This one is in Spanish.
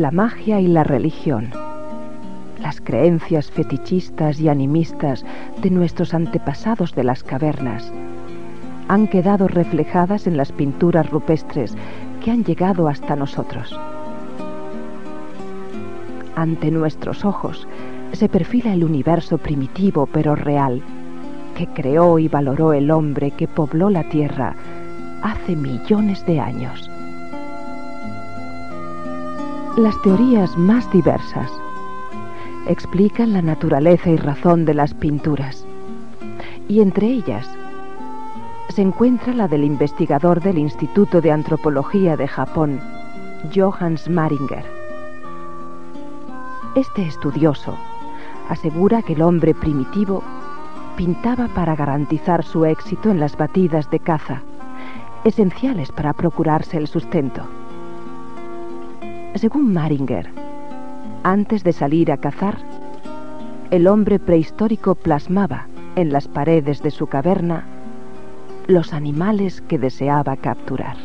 la magia y la religión, las creencias fetichistas y animistas de nuestros antepasados de las cavernas, han quedado reflejadas en las pinturas rupestres que han llegado hasta nosotros. Ante nuestros ojos se perfila el universo primitivo pero real, que creó y valoró el hombre que pobló la tierra hace millones de años. Las teorías más diversas explican la naturaleza y razón de las pinturas, y entre ellas se encuentra la del investigador del Instituto de Antropología de Japón, Johannes Maringer. Este estudioso asegura que el hombre primitivo pintaba para garantizar su éxito en las batidas de caza, esenciales para procurarse el sustento. Según Maringer, antes de salir a cazar, el hombre prehistórico plasmaba en las paredes de su caverna los animales que deseaba capturar.